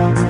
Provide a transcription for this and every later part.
Thank you.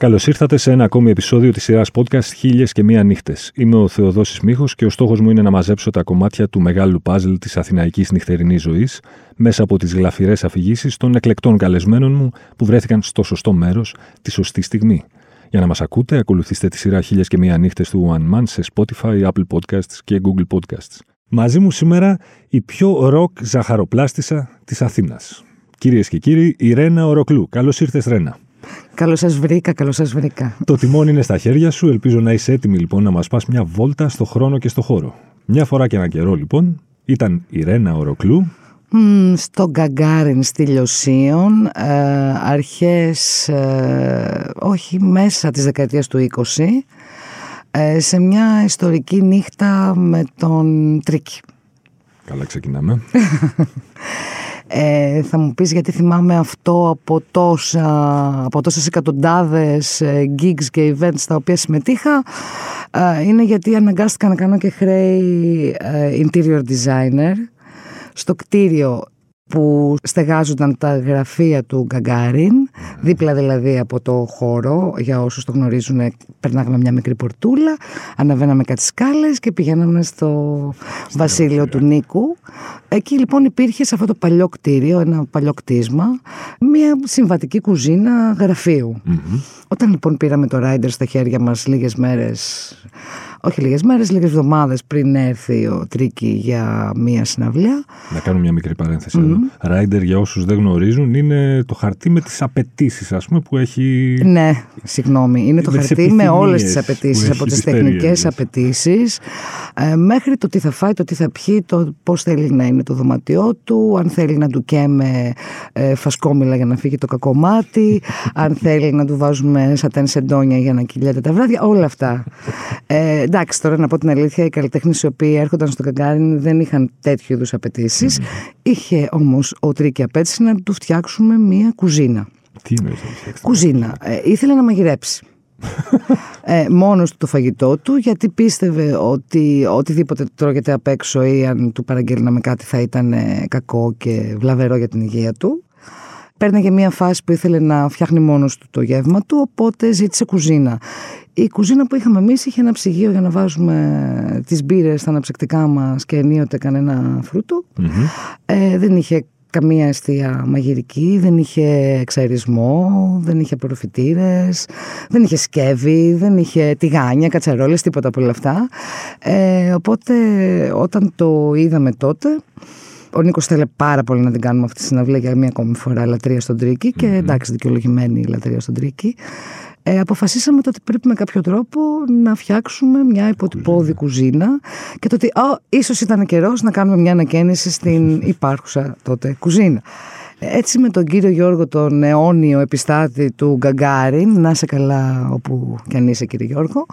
Καλώς ήρθατε σε ένα ακόμη επεισόδιο της σειράς podcast Χίλιες και Μία Νύχτες. Είμαι ο Θεοδόσης Μίχο και ο στόχος μου είναι να μαζέψω τα κομμάτια του μεγάλου παζλ της αθηναϊκής νυχτερινής ζωής μέσα από τις γλαφυρές αφηγήσεις των εκλεκτών καλεσμένων μου που βρέθηκαν στο σωστό μέρος τη σωστή στιγμή. Για να μας ακούτε, ακολουθήστε τη σειρά Χίλιες και Μία Νύχτες του One Man σε Spotify, Apple Podcasts και Google Podcasts. Μαζί μου σήμερα η πιο ροκ ζαχαροπλάστησα της Αθήνας. Κυρίες και κύριοι, η Ρένα Οροκλού. Καλώς ήρθες, Ρένα. Καλώς σας βρήκα, καλώς σας βρήκα. Το τιμόνι είναι στα χέρια σου. Ελπίζω να είσαι έτοιμη λοιπόν να μας πας μια βόλτα στο χρόνο και στο χώρο. Μια φορά και ένα καιρό λοιπόν ήταν η Ρένα Οροκλού. Μμμ, στο Γκαγκάριν στη Λιωσίων, ε, αρχές, ε, όχι μέσα της δεκαετίας του 20, ε, σε μια ιστορική νύχτα με τον Τρίκη. Καλά, ξεκινάμε. Ε, θα μου πεις γιατί θυμάμαι αυτό από, τόσα, από τόσες εκατοντάδες ε, gigs και events τα οποία συμμετείχα. Ε, είναι γιατί αναγκάστηκα να κάνω και χρέη ε, interior designer. Στο κτίριο που στεγάζονταν τα γραφεία του Γκαγκάριν, δίπλα δηλαδή από το χώρο, για όσους το γνωρίζουν, περνάγαμε μια μικρή πορτούλα, αναβαίναμε κάτι σκάλες και πηγαίναμε στο βασίλειο του Νίκου. Εκεί λοιπόν υπήρχε σε αυτό το παλιό κτίριο, ένα παλιό κτίσμα, μια συμβατική κουζίνα γραφείου. Όταν λοιπόν πήραμε το Ράιντερ στα χέρια μας λίγες μέρες όχι λίγες μέρες, λίγες εβδομάδες πριν έρθει ο Τρίκη για μία συναυλία. να κάνω μια μικρή παρένθεση εδώ. Ράιντερ, για όσους δεν γνωρίζουν, είναι το χαρτί με τις απαιτήσεις, ας πούμε, που έχει. Ναι, συγγνώμη. Είναι το Με τις χαρτί με όλες τις επιθυμίες απαιτήσεις, που από έχει τις τις τεχνικές περίεργες. απαιτήσεις, ε, μέχρι το τι θα φάει, το τι θα πιει, το πώς θέλει να είναι το δωμάτιό του, αν θέλει να του καίμε ε, φασκόμηλα για να φύγει το κακομάτι, αν θέλει να του βάζουμε σατέν σεντόνια για να κυλιέται τα βράδια, όλα αυτά. Ε, εντάξει, τώρα να πω την αλήθεια, οι καλλιτέχνες οι οποίοι έρχονταν στο Καγκάριν δεν είχαν τέτοιου είδους απαιτήσεις. Είχε όμως ο Τρίκη απέτηση να του φτιάξουμε μία κουζίνα. Τι εννοείς να φτιάξει. Κουζίνα. Ε, ήθελε να μαγειρέψει. ε, μόνος του το φαγητό του γιατί πίστευε ότι οτιδήποτε τρώγεται απ' έξω ή αν του παραγγέλναμε κάτι θα ήταν ε, κακό και βλαβερό για την υγεία του. Παίρναγε μια φάση που ήθελε να φτιάχνει μόνος του το γεύμα του, οπότε ζήτησε κουζίνα. Η κουζίνα που είχαμε εμείς είχε ένα ψυγείο για να βάζουμε τις μπύρες στα αναψυκτικά μας και ενίοτε κανένα φρούτο. Ε, δεν είχε καμία αιστεία μαγειρική, δεν είχε εξαερισμό, δεν είχε απορροφητήρες, δεν είχε σκεύη, δεν είχε τηγάνια, κατσαρόλες, τίποτα από όλα αυτά. Ε, οπότε όταν το είδαμε τότε, ο Νίκος θέλει πάρα πολύ να την κάνουμε αυτή τη συναυλία για μία ακόμη φορά λατρεία στον Τρίκη και εντάξει δικαιολογημένη η λατρεία στον Τρίκη. Ε, αποφασίσαμε το ότι πρέπει με κάποιο τρόπο να φτιάξουμε μια υποτυπώδη κουζίνα και το ότι «Α, ίσως ήταν καιρός να κάνουμε μια ανακαίνιση στην υπάρχουσα τότε κουζίνα. Έτσι με τον κύριο Γιώργο τον αιώνιο επιστάτη του Γκαγκάριν, να είσαι καλά όπου κι αν είσαι κύριε Γιώργο,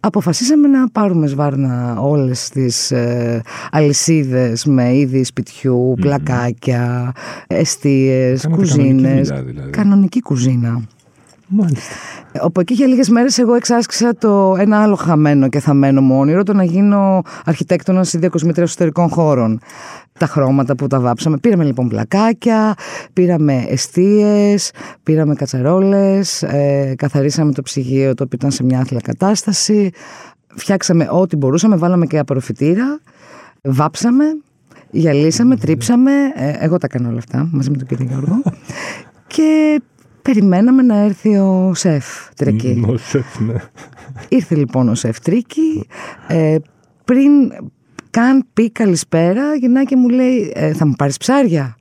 αποφασίσαμε να πάρουμε σβάρνα όλες τις ε, αλυσίδες με είδη σπιτιού, πλακάκια, εστίες, Κάνατε κανονική κουζίνες. δουλειά, δηλαδή. Κανονική κουζίνα. Μάλιστα. Όπου εκεί για λίγες μέρες εγώ εξάσκησα το ένα άλλο χαμένο και θαμένο μου όνειρο, το να γίνω αρχιτέκτονας ή διακοσμήτρια εσωτερικών χώρων. Τα χρώματα που τα βάψαμε. Πήραμε λοιπόν πλακάκια, πήραμε εστίες, πήραμε κατσαρόλες, ε, καθαρίσαμε το ψυγείο το οποίο ήταν σε μια άθλια κατάσταση. Φτιάξαμε ό,τι μπορούσαμε, βάλαμε και απορροφητήρα, βάψαμε, γυαλίσαμε, τρίψαμε. Ε, εγώ τα έκανα όλα αυτά μαζί με τον κύριο Γιώργο. και περιμέναμε να έρθει ο σεφ Τρεκή. Ο σεφ, ναι. Ήρθε λοιπόν ο σεφ Τρίκη, ε, πριν καν πει καλησπέρα, γυρνάει και μου λέει «Ε, θα μου πάρεις ψάρια;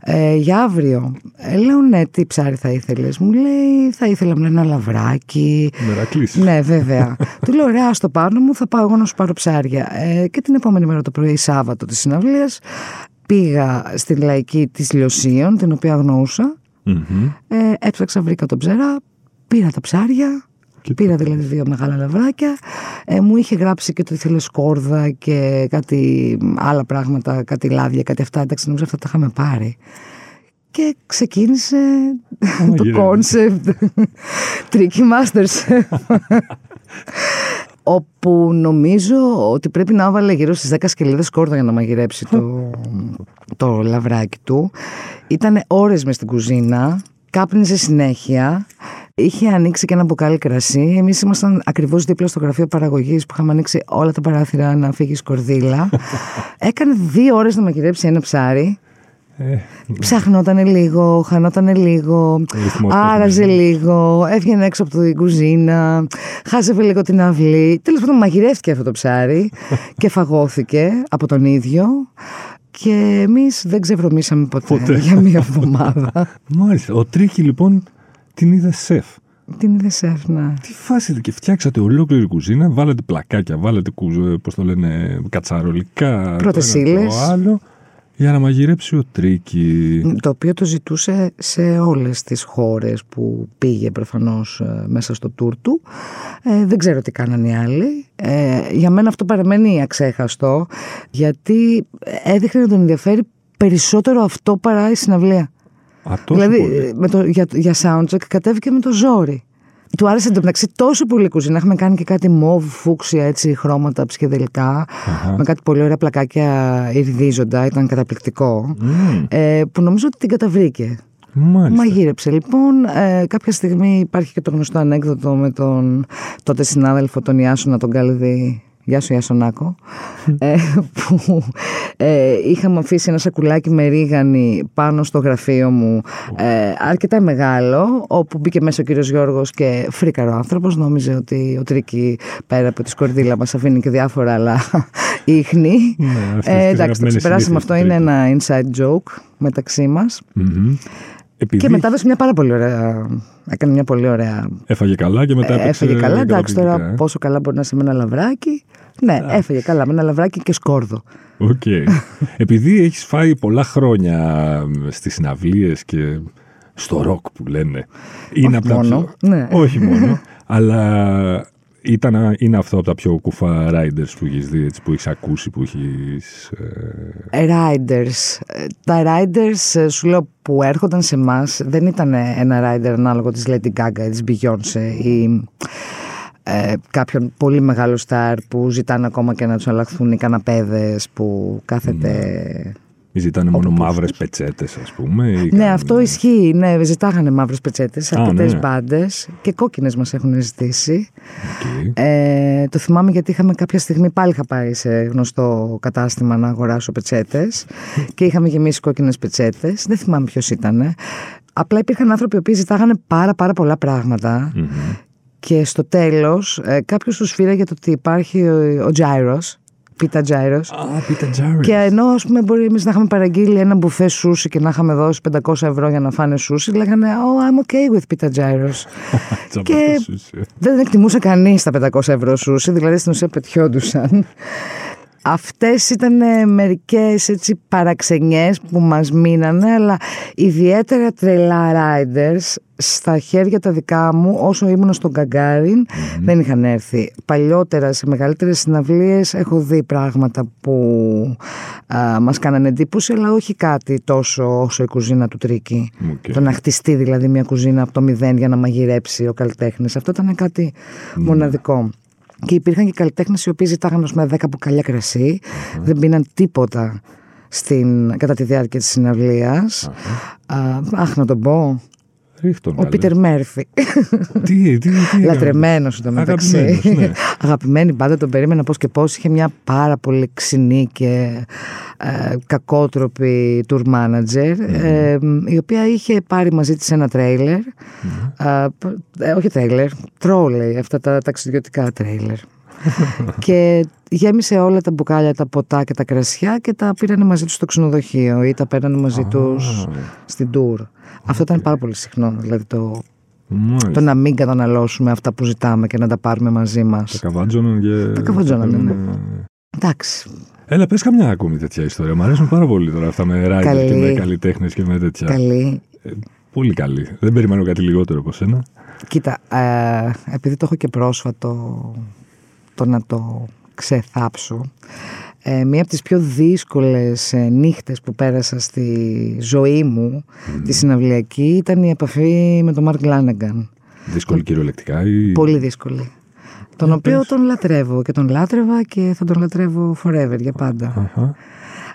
Ε, για αύριο. Ε, λέω ναι, τι ψάρι θα ήθελες; Μου λέει θα ήθελα μου λέει, ένα λαβράκι. Μερακλής. ναι, βέβαια. Του λέω ωραία, στο πάνω μου θα πάω εγώ να σου πάρω ψάρια. Ε, και την επόμενη μέρα το πρωί, Σάββατο της συναυλίας, πήγα στην λαϊκή της Λιωσίων, την οποία αγνοούσα. Μμμ. Ε, έψαξα, βρήκα τον ψαρά, πήρα τα ψάρια, Και πήρα δηλαδή δύο μεγάλα λαβράκια. Ε, μου είχε γράψει και το ήθελε σκόρδα και κάτι άλλα πράγματα, κάτι λάδια, κάτι αυτά. Εντάξει, νομίζω αυτά τα είχαμε πάρει. Και ξεκίνησε να μαγειρεύει. concept Tricky Masterchef. όπου νομίζω ότι πρέπει να έβαλε γύρω στις 10 σκελίδες σκόρδο για να μαγειρέψει το, το λαβράκι του. Ήταν ώρες μες στην κουζίνα, κάπνιζε συνέχεια, είχε ανοίξει και ένα μπουκάλι κρασί. Εμείς ήμασταν ακριβώς δίπλα στο γραφείο παραγωγής που είχαμε ανοίξει όλα τα παράθυρα να φύγει η σκορδίλα. Έκανε δύο ώρες να μαγειρέψει ένα ψάρι. Ε, Ψάχνονταν λίγο, χανόταν λίγο, Ρυθμός άραζε παίζουμε. λίγο, έβγαινε έξω από την κουζίνα, χάζευε λίγο την αυλή. Τέλος πάντων, μαγειρεύτηκε αυτό το ψάρι και φαγώθηκε από τον ίδιο. Και εμείς δεν ξεβρωμήσαμε ποτέ, Ποτέ. για μία εβδομάδα. Μάλιστα. Ο Τρίκη λοιπόν την είδε σεφ. την είδε σέφνα. Τι φάση και φτιάξατε ολόκληρη κουζίνα, βάλατε πλακάκια, βάλατε κουζ- πώς το λένε, κατσαρολικά. Πρώτες το ένα, το ύλες. άλλο, για να μαγειρέψει ο Τρίκη. Το οποίο το ζητούσε σε όλες τις χώρες που πήγε προφανώς ε, μέσα στο τουρ του. Ε, δεν ξέρω τι κάνανε οι άλλοι. Ε, για μένα αυτό παραμένει αξέχαστο γιατί έδειχνε να τον ενδιαφέρει περισσότερο αυτό παρά η συναυλία. Α, τόσο δηλαδή πολύ. ε, με το, για, για soundcheck κατέβηκε με το ζόρι. Του άρεσε εντωμεταξύ τόσο πολύ η κουζίνα. Έχουμε κάνει και κάτι μοβ, φούξια, έτσι, χρώματα ψυχεδελικά. Με κάτι πολύ ωραία πλακάκια ηρδίζοντα. Ήταν καταπληκτικό. Μμμ, Ε, που νομίζω ότι την καταβρήκε. Μάλιστα. Μαγείρεψε λοιπόν. Ε, κάποια στιγμή υπάρχει και το γνωστό ανέκδοτο με τον τότε συνάδελφο τον Ιάσονα τον Καλδί. Γεια σου Ιάσονάκο. ε, που ε, είχαμε αφήσει ένα σακουλάκι με ρίγανη πάνω στο γραφείο μου ε, αρκετά μεγάλο όπου μπήκε μέσα ο κύριος Γιώργος και φρίκαρε ο άνθρωπος. Νόμιζε ότι ο Τρίκη πέρα από τη σκορδίλα μας αφήνει και διάφορα άλλα ίχνη. Ναι, αυτές ε, τις εντάξει το αγαπημένες ξεπεράσαμε. αυτό συνήθειες είναι του ένα inside joke μεταξύ μας. Μμμ. Επειδή και μετά έδωσε μια πάρα πολύ ωραία. Έκανε μια πολύ ωραία. έφαγε καλά και μετά ε, έπαιξε έφαγε καλά. Εντάξει, τώρα καταπληκτικά, ε. πόσο καλά μπορεί να είσαι με ένα λαβράκι. Ναι, έφαγε καλά με ένα λαβράκι και σκόρδο. Οκ. Επειδή έχεις φάει πολλά χρόνια στις συναυλίες και στο ροκ που λένε. Είναι από τα μόνο, πιο- ναι. Όχι μόνο. αλλά ήταν, είναι αυτό από τα πιο κουφά riders που έχεις δει, έτσι, που έχεις ακούσει, που έχεις... ε, Riders. Ε, Τα riders, ε, σου λέω, που έρχονταν σε εμάς δεν ήταν ένα rider ανάλογο της Lady Gaga ή της Beyoncé ή ε, κάποιον πολύ μεγάλο στάρ που ζητάνε ακόμα και να τους αλλαχθούν οι καναπέδες που κάθεται ή ζητάνε μόνο μαύρες πετσέτες, ας πούμε. ή Ναι, κάνουν- αυτό ισχύει. Ναι, ζητάγανε μαύρες πετσέτες, Α, αρκετές ναι. μπάντες και κόκκινες μας έχουν ζητήσει. Οκ. Ε, το θυμάμαι γιατί είχαμε κάποια στιγμή πάλι είχα πάει σε γνωστό κατάστημα να αγοράσω πετσέτες και είχαμε γεμίσει κόκκινες πετσέτες. Δεν θυμάμαι ποιος ήταν. Απλά υπήρχαν άνθρωποι οι οποίοι ζητάγανε πάρα, πάρα πολλά πράγματα. Μμμ. Και στο τέλος, ε, κάποιος τους φύραγε το ότι υπάρχει ο, ο Τζάιρος, Πίτα Τζάιρος, Α, Πίτα Τζάρι. και ενώ ας πούμε, μπορεί εμείς να είχαμε παραγγείλει ένα μπουφέ σούσι και να είχαμε δώσει 500 ευρώ για να φάνε σούσι, λέγανε Oh, I'm okay with pita gyros. και δεν εκτιμούσε κανείς τα 500 ευρώ σούσι, δηλαδή στην ουσία πετιόντουσαν. Αυτές ήταν ε, μερικές έτσι παραξενιές που μας μείνανε, αλλά ιδιαίτερα τρελά riders στα χέρια τα δικά μου όσο ήμουν στο Gagarin δεν είχαν έρθει. Παλιότερα σε μεγαλύτερες συναυλίες έχω δει πράγματα που α, μας κάνανε εντύπωση, αλλά όχι κάτι τόσο όσο η κουζίνα του Tricky. OK. Το να χτιστεί δηλαδή μια κουζίνα από το μηδέν για να μαγειρέψει ο καλλιτέχνης. Αυτό ήταν κάτι μοναδικό. Και υπήρχαν και καλλιτέχνες οι οποίοι ζητάγαν ας πούμε 10 μπουκάλια κρασί, δεν πίναν τίποτα στην, κατά τη διάρκεια της συναυλίας. Α, αχ, να τον πω. Ρίχτον, Ο καλέ. Πίτερ Μέρφυ. Τι, τι, τι. έκανε; Λατρεμένος στο μεταξύ. Αγαπημένος, ναι. Αγαπημένη πάντα, τον περίμενα πώς και πώς. Είχε μια πάρα πολύ ξινή και ε, κακότροπη tour manager, ε, η οποία είχε πάρει μαζί της ένα τρέιλερ. Ε, ε, όχι τρέιλερ, τρόλεϊ, αυτά τα ταξιδιωτικά τρέιλερ. και γέμισε όλα τα μπουκάλια, τα ποτά και τα κρασιά και τα πήρανε μαζί τους στο ξενοδοχείο ή τα παίρνανε μαζί τους στην tour. Αυτό ήταν πάρα πολύ συχνό, δηλαδή το Μάλιστα. το να μην καταναλώσουμε αυτά που ζητάμε και να τα πάρουμε μαζί Τα μας. καβάτζωναν και... Τα καβάτζωναν, ναι. Ναι. Εντάξει. Έλα, πες καμιά ακόμη τέτοια ιστορία. Μ' αρέσουν πάρα πολύ τώρα αυτά με riders Καλή. και με καλλιτέχνες και με τέτοια. Καλή. Ε, πολύ καλή. Δεν περιμένω κάτι λιγότερο από σένα. Κοίτα, ε, επειδή το έχω και πρόσφατο το να το ξεθάψω, Ε, μία από τις πιο δύσκολες ε, νύχτες που πέρασα στη ζωή μου, τη συναυλιακή, ήταν η επαφή με τον Μαρκ Λάνεγκαν. Δύσκολη κυριολεκτικά ή... Πολύ δύσκολη. Τον οποίο τον λατρεύω και τον λάτρευα και θα τον λατρεύω forever για πάντα. Αχα,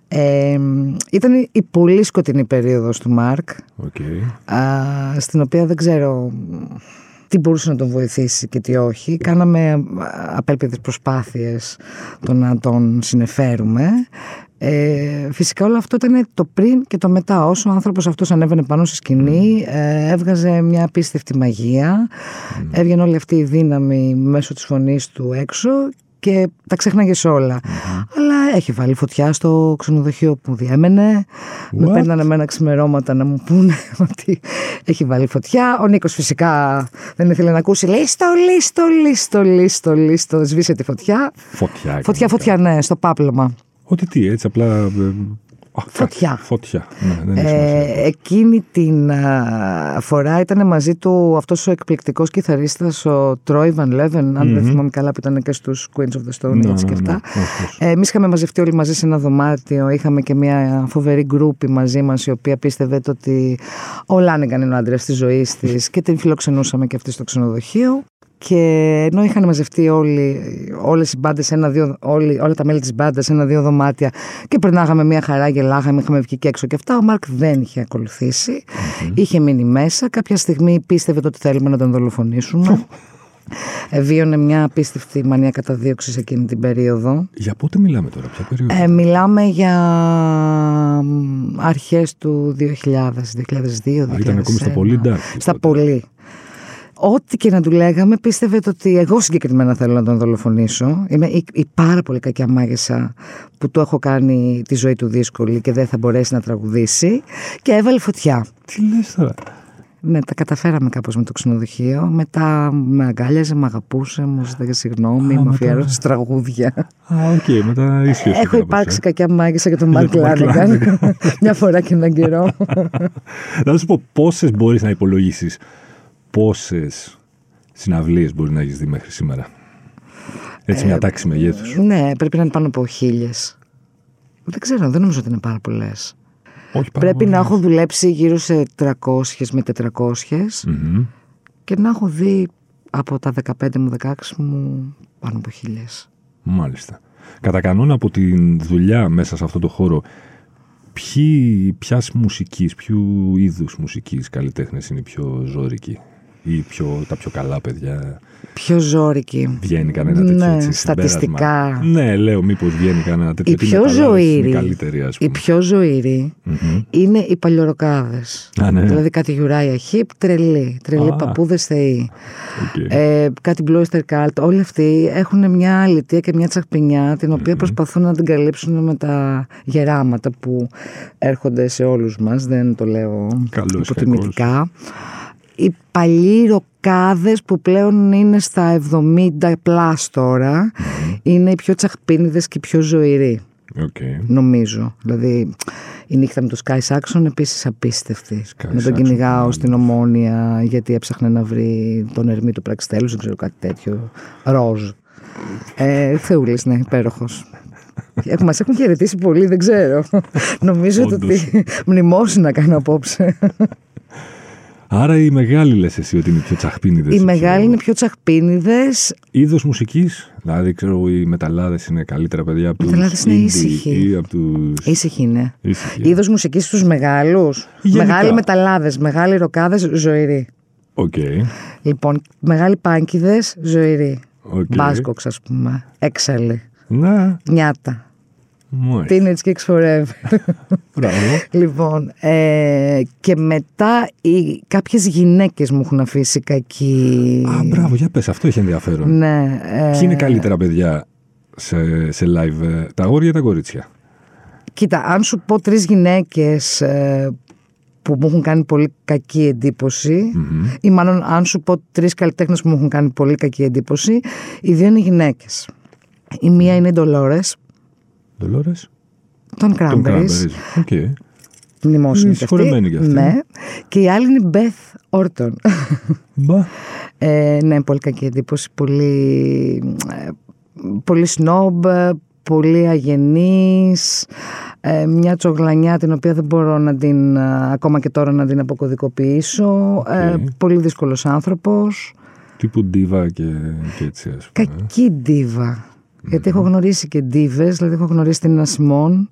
Ε, ήταν η πολύ σκοτεινή περίοδος του Μάρκ, οκ. α, στην οποία δεν ξέρω τι μπορούσε να τον βοηθήσει και τι όχι. Κάναμε α, απέλπιδες προσπάθειες το να τον συνεφέρουμε. Ε, φυσικά όλο αυτό ήταν το πριν και το μετά. Όσο ο άνθρωπος αυτός ανέβαινε πάνω στη σκηνή, ε, έβγαζε μια απίστευτη μαγεία. Έβγαινε όλη αυτή η δύναμη μέσω της φωνής του έξω και τα ξέχναγε όλα. Αλλά έχει βάλει φωτιά στο ξενοδοχείο που διέμενε. Με What? παίρνανε με ένα ξημερώματα να μου πούνε ότι έχει βάλει φωτιά. Ο Νίκος φυσικά δεν ήθελε να ακούσει. Λέει στο λίστο, λίστο, λίστο, λίστο. Σβήσε τη φωτιά. Φωτιά. έκανε Φωτιά, μετά. φωτιά, ναι, στο πάπλωμα. Ότι τι, έτσι απλά... ε, α, Φωτιά. κάτι, Φωτιά. Ναι, δεν έχει σημασία. Ε, εκείνη την α, φορά ήταν μαζί του αυτός ο εκπληκτικός κιθαρίστας ο Τρόι Βαν Λέβεν, αν δεν θυμάμαι καλά που ήταν και στους Queens of the Stone Ναι, Age και ναι, αυτά. ναι, όχι, όχι. Ε, Εμείς είχαμε μαζευτεί όλοι μαζί σε ένα δωμάτιο. Είχαμε και μια φοβερή γκρούπη μαζί μας, η οποία πίστευε το ότι ο Λάνεγκαν είναι ο άντρα τη ζωή της και την φιλοξενούσαμε και αυτή στο ξενοδοχείο. Και ενώ είχαν μαζευτεί όλοι, όλες οι μπάντες, ένα-δύο, όλοι, όλα τα μέλη της μπάντας σε ένα-δύο δωμάτια και περνάγαμε μια χαρά, γελάγαμε, είχαμε βγει και έξω και αυτά, ο Μάρκ δεν είχε ακολουθήσει, είχε μείνει μέσα. Κάποια στιγμή πίστευε το ότι θέλουμε να τον δολοφονήσουμε. Ε, Βίωνε μια απίστευτη μανία καταδίωξης εκείνη την περίοδο. Για πότε μιλάμε τώρα, ποια περίοδο. Ε, μιλάμε για μ, αρχές του 2000, 2002, 2001. Α, ήταν ακόμη στα πολύ dark. Στα τότε. πολύ. Ό,τι και να του λέγαμε, πίστευε το ότι εγώ συγκεκριμένα θέλω να τον δολοφονήσω. Είμαι η, η πάρα πολύ κακιά μάγισσα που του έχω κάνει τη ζωή του δύσκολη και δεν θα μπορέσει να τραγουδήσει. Και έβαλε φωτιά. Τι λες τώρα; Ναι, τα καταφέραμε κάπως με το ξενοδοχείο. Μετά με αγκάλιαζε, με αγαπούσε, μου ζήταγε συγγνώμη, Α, μου μετά, αφιέρωσε τραγούδια. Α, οκ, μετά ίσιο. Έχω υπάρξει κακιά μάγισσα για τον Μαρκ τον Mark Lanegan μια φορά και έναν καιρό. Να σου πω πόσες μπορείς να υπολογίσεις πόσες συναυλίες μπορεί να έχεις δει μέχρι σήμερα; Έτσι Ε, μια τάξη μεγέθους. ναι, πρέπει να είναι πάνω από χίλιες. Δεν ξέρω, δεν νομίζω ότι είναι πάρα πολλές. Όχι πάρα Πρέπει πολύ. να έχω δουλέψει γύρω σε 300 με 400 Μμμ. και να έχω δει από τα 15 μου, 16 μου πάνω από χίλιες. Μάλιστα. Κατά κανόνα από τη δουλειά μέσα σε αυτό το χώρο, ποιοι, ποιας μουσικής, ποιου είδους μουσικής καλλιτέχνες είναι οι πιο ζώρικοι; Ή πιο, τα πιο καλά παιδιά. Πιο ζώρικη. Βγαίνει κανένα τέτοιο Ναι, έτσι, στατιστικά. συμπέρασμα. Ναι, λέω μήπως βγαίνει κανένα τέτοιο. Η τι πιο μεταλλάδες είναι ζωήρη, καλύτεροι, ας η πούμε. πιο ζωήρη Μμμ. είναι οι παλιωροκάδες. Α, ναι. Δηλαδή κάτι Γιουράια Χιπ, τρελή. Τρελή Α. παππούδες θεοί. Οκ. Ε, κάτι Blue Öyster Cult, όλοι αυτοί έχουν μια αλητία και μια τσαχπινιά την οποία προσπαθούν να την καλύψουν με τα γεράματα που έρχονται σε όλους μας, δεν το λέω Καλώς, υποτιμητικά. Οι παλιοί ροκάδες που πλέον είναι στα 70 plus τώρα είναι οι πιο τσαχπίνιδες και οι πιο ζωηροί Οκ. νομίζω. Δηλαδή η νύχτα με το Sky Saxon επίσης απίστευτη. Sky με τον Saxon, κυνηγάω ναι. στην Ομόνια γιατί έψαχνε να βρει τον Ερμή του Πραξιτέλους, δεν ξέρω κάτι τέτοιο. Ροζ. Ε, θεούλης, ναι, υπέροχος. Έχουν, μας έχουν χαιρετήσει πολύ, δεν ξέρω. Νομίζω Όντως. ότι μνημόσυνα να κάνω απόψε. Άρα η μεγάλη λες εσύ ότι είναι οι πιο τσαχπίνιδες. Οι μεγάλοι είναι πιο τσαχπίνιδες. Είδος μουσικής, δηλαδή ξέρω οι μεταλλάδες είναι καλύτερα παιδιά από τους μεταλλάδες είναι indie ήσυχοι. ή από τους... Ήσυχοι είναι. Ήσυχοι. Είδος μουσικής στους μεγάλους. Γενικά. Μεγάλοι μεταλλάδες, μεγάλοι ροκάδες, ζωηροί. Οκ. Λοιπόν, μεγάλοι πάνκιδες, ζωηροί. OK. Buzzcocks, ας πούμε. Έξαλλοι. Να, Νιάτα. Μάλιστα. Teenage Kicks Forever. Μπράβο. λοιπόν, ε, και μετά οι, κάποιες γυναίκες μου έχουν αφήσει κακή... Α, μπράβο, για πες, αυτό έχει ενδιαφέρον. Ναι. ε, Ποιοι είναι καλύτερα παιδιά σε, σε live, ε, τα αγόρια ή τα κορίτσια; Κοίτα, αν σου πω τρεις γυναίκες ε, που μου έχουν κάνει πολύ κακή εντύπωση, ή μάλλον αν σου πω τρεις καλλιτέχνες που μου έχουν κάνει πολύ κακή εντύπωση, οι δύο είναι γυναίκες. Η μία είναι η Dolores, Dolores, των τον Cranberries, Cranberries. OK. μνημόσυνη Είναι κι αυτή. συγχωρεμένη κι αυτή. Ναι. Και η άλλη είναι η Beth Orton. Μπα. Ε, ναι, πολύ κακή εντύπωση. Πολύ, ε, πολύ σνομπ, ε, πολύ αγενής, ε, μια τσογλανιά την οποία δεν μπορώ να την, ε, ακόμα και τώρα να την αποκωδικοποιήσω. Ε, πολύ δύσκολος άνθρωπος. Τύπου ντίβα και, και έτσι ας πούμε. Κακή ντίβα. Γιατί έχω γνωρίσει και ντίβες, δηλαδή έχω γνωρίσει την Ασμόν,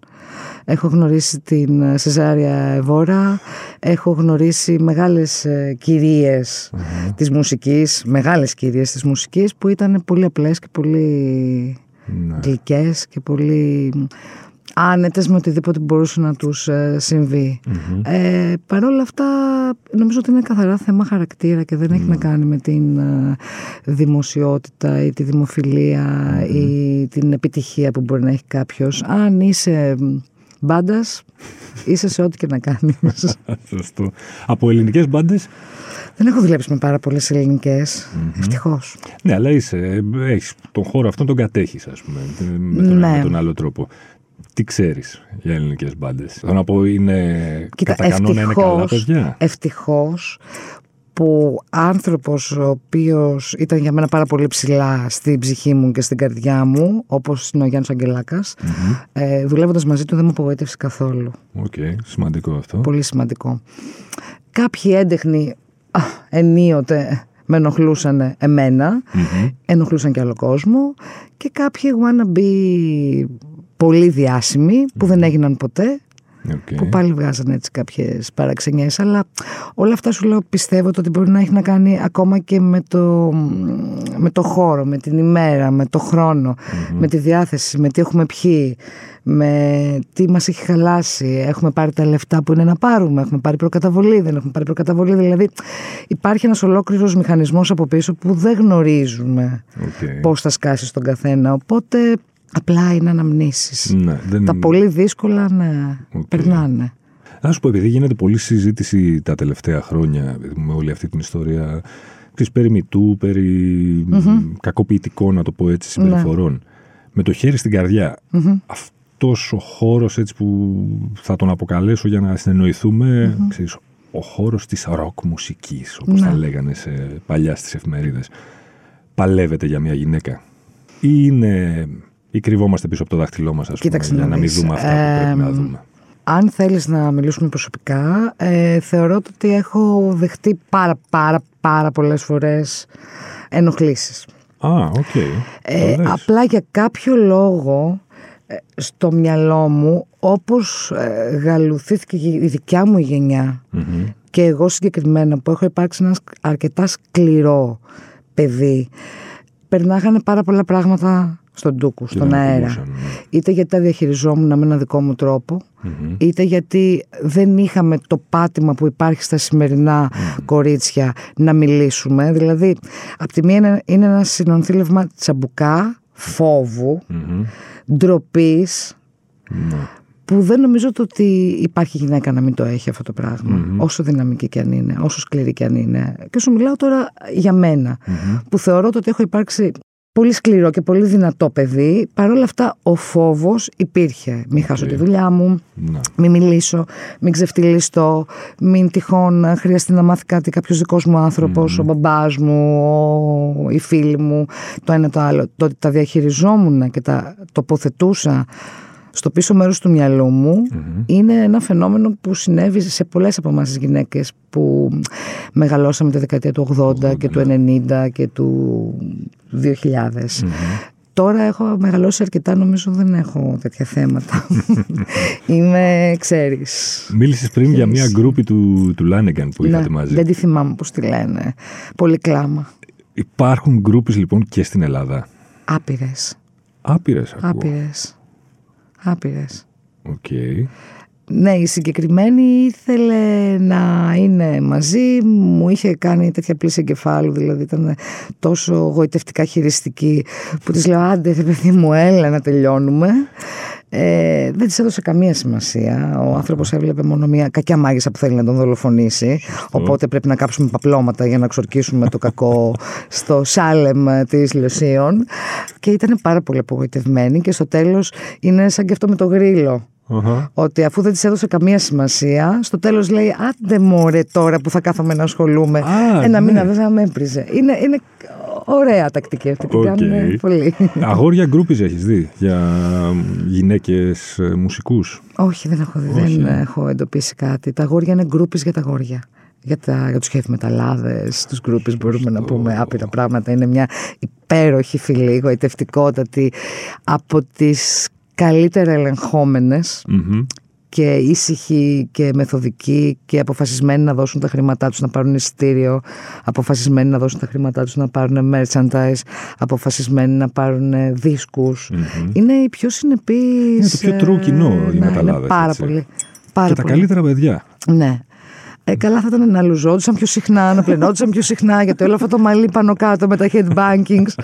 έχω γνωρίσει την ε, Σεζάρια Εβόρα, έχω γνωρίσει μεγάλες ε, κυρίες mm-hmm. της μουσικής, μεγάλες κυρίες της μουσικής που ήταν πολύ απλές και πολύ ναι. γλυκές και πολύ άνετες με οτιδήποτε μπορούσε να τους ε, συμβεί. Mm-hmm. Ε, Παρ' όλα αυτά νομίζω ότι είναι καθαρά θέμα χαρακτήρα και δεν έχει να κάνει με την ε, δημοσιότητα ή τη δημοφιλία ή την επιτυχία που μπορεί να έχει κάποιος. Αν είσαι μπάντας, είσαι σε ό,τι και να κάνεις. Σωστό. Από ελληνικές μπάντες; Δεν έχω δουλέψει με πάρα πολλές ελληνικές. Mm-hmm. Ευτυχώς. Ναι, αλλά είσαι, έχεις, τον χώρο αυτό τον κατέχεις, ας πούμε. Με τον, ναι. με τον άλλο τρόπο. Τι ξέρεις για ελληνικές μπάντες; Θέλω να πω, είναι. Κοίτα, κατά κανόνα είναι καλά παιδιά; Ευτυχώς που άνθρωπος ο οποίος ήταν για μένα πάρα πολύ ψηλά στην ψυχή μου και στην καρδιά μου, όπως είναι ο Γιάννης Αγγελάκας, mm-hmm. ε, δουλεύοντας μαζί του δεν με απογοήτευσε καθόλου. OK, okay, σημαντικό αυτό. Πολύ σημαντικό. Κάποιοι έντεχνοι α, ενίοτε με ενοχλούσαν εμένα, mm-hmm. ενοχλούσαν και άλλο κόσμο και κάποιοι wannabe πολύ διάσημοι που δεν έγιναν ποτέ Okay. Που πάλι βγάζανε έτσι κάποιες παραξενιές. Αλλά όλα αυτά σου λέω πιστεύω ότι μπορεί να έχει να κάνει ακόμα και με το, με το χώρο, με την ημέρα, με το χρόνο, με τη διάθεση, με τι έχουμε πιει, με τι μας έχει χαλάσει. Έχουμε πάρει τα λεφτά που είναι να πάρουμε, έχουμε πάρει προκαταβολή, δεν έχουμε πάρει προκαταβολή. Δηλαδή υπάρχει ένας ολόκληρος μηχανισμός από πίσω που δεν γνωρίζουμε okay. πώς θα σκάσει στον καθένα. Οπότε Απλά είναι αναμνήσεις. Ναι, δεν... Τα πολύ δύσκολα ναι, okay. περνάνε. Να σου πω, επειδή γίνεται πολλή συζήτηση τα τελευταία χρόνια με όλη αυτή την ιστορία της περί μητού, περί mm-hmm. κακοποιητικών, να το πω έτσι, συμπεριφορών. Ναι. Με το χέρι στην καρδιά, mm-hmm. αυτός ο χώρος έτσι που θα τον αποκαλέσω για να συνεννοηθούμε, mm-hmm. ξέρεις, ο χώρος της ροκ μουσικής, όπως ναι. τα λέγανε σε, παλιά στις εφημερίδες, παλεύεται για μια γυναίκα. Ή είναι ή κρυβόμαστε πίσω από το δάχτυλό μας, ας πούμε, για να μην δούμε αυτά που πρέπει να δούμε. Αν θέλεις να μιλήσουμε προσωπικά, ε, θεωρώ ότι έχω δεχτεί πάρα πάρα πάρα πολλές φορές ενοχλήσεις. Α, OK. Okay. Ε, απλά για κάποιο λόγο ε, στο μυαλό μου, όπως ε, γαλουθήθηκε η δικιά μου γενια και εγώ συγκεκριμένα που έχω υπάρξει ένα αρκετά σκληρό παιδί, περνάγανε πάρα πολλά πράγματα στον τούκου, στον αέρα. Ναι. Είτε γιατί τα διαχειριζόμουν με ένα δικό μου τροπο είτε γιατί δεν είχαμε το πάτημα που υπάρχει στα σημερινά κορίτσια να μιλήσουμε. Δηλαδή, από τη μία είναι ένα συνονθήλευμα τσαμπουκά, φόβου, ντροπής. Ναι. Που δεν νομίζω ότι υπάρχει γυναίκα να μην το έχει αυτό το πραγμα Όσο δυναμική και αν είναι, όσο σκληρή και αν είναι. Και σου μιλάω τώρα για μένα. Που θεωρώ ότι έχω υπάρξει πολύ σκληρό και πολύ δυνατό παιδί. Παρ' όλα αυτά ο φόβος υπήρχε. Μην χάσω τη δουλειά μου, να. μην μιλήσω, μην ξεφτυλιστώ, μην τυχόν χρειαστεί να μάθει κάτι κάποιος δικός μου άνθρωπος, ο μπαμπάς μου, ο, οι φίλοι μου, το ένα το άλλο. Το ότι τα διαχειριζόμουν και τα τοποθετούσα στο πίσω μέρος του μυαλού μου είναι ένα φαινόμενο που συνέβη σε πολλές από εμάς τις γυναίκες που μεγαλώσαμε τη δεκαετία του 80 και του 90 και του 2000. Τώρα έχω μεγαλώσει αρκετά, νομίζω δεν έχω τέτοια θέματα. Είμαι, ξέρεις. Μίλησες πριν για μια γκρούπη του, του Lanegan που είχατε ναι, μαζί. Δεν τη θυμάμαι πώς τη λένε. Πολύ κλάμα. Υπάρχουν groupies λοιπόν και στην Ελλάδα. Άπειρες. Άπειρες ακούω. Άπειρες. Άπειρες. Οκ. Ναι, η συγκεκριμένη ήθελε να είναι μαζί, μου είχε κάνει τέτοια πλύση εγκεφάλου, δηλαδή ήταν τόσο γοητευτικά χειριστική που της λέω άντε παιδί μου έλα να τελειώνουμε. Ε, δεν της έδωσε καμία σημασία. Ο άνθρωπος έβλεπε μόνο μια κακιά μάγισσα που θέλει να τον δολοφονήσει. Οπότε πρέπει να κάψουμε παπλώματα για να ξορκίσουμε το κακό στο Σάλεμ της Λιωσίων. Και ήταν πάρα πολύ απογοητευμένη. Και στο τέλος είναι σαν και αυτό με το γρύλο. Uh-huh. Ότι αφού δεν της έδωσε καμία σημασία, στο τέλος λέει: Άντε μωρέ τώρα που θα κάθομαι να ασχολούμαι. Ah, Ένα ναι. μήνα βέβαια με έπρηζε. Είναι, είναι ωραία τακτική αυτή. Την Οκ. κάνουν πολύ. Αγόρια groupies έχεις δει για γυναίκες ε, μουσικούς; Όχι, δεν έχω, δει, Όχι. δεν έχω εντοπίσει κάτι. Τα αγόρια είναι γκρούπις για τα αγόρια. Για, τα, για τους heavy μεταλλάδες, τους γκρούπις μπορούμε να πούμε άπειρα πράγματα. Είναι μια υπέροχη φυλή, γοητευτικότατη, από τις καλύτερα ελεγχόμενες Μμμ. Και ήσυχοι και μεθοδικοί και αποφασισμένοι να δώσουν τα χρήματά τους να πάρουν εισιτήριο, αποφασισμένοι να δώσουν τα χρήματά τους να πάρουν merchandise, αποφασισμένοι να πάρουν δίσκους. Είναι οι πιο συνεπείς... Είναι το πιο ε, true κοινό οι ναι, μεταλλάδες, Είναι πάρα έτσι. πολύ. Πάρα Και τα πολύ. καλύτερα παιδιά. Ναι. Ε, καλά θα ήταν να λουζόντουσαν πιο συχνά, να πλενόντουσαν πιο συχνά, γιατί όλο αυτό το μαλλί πάνω κάτω με τα headbankings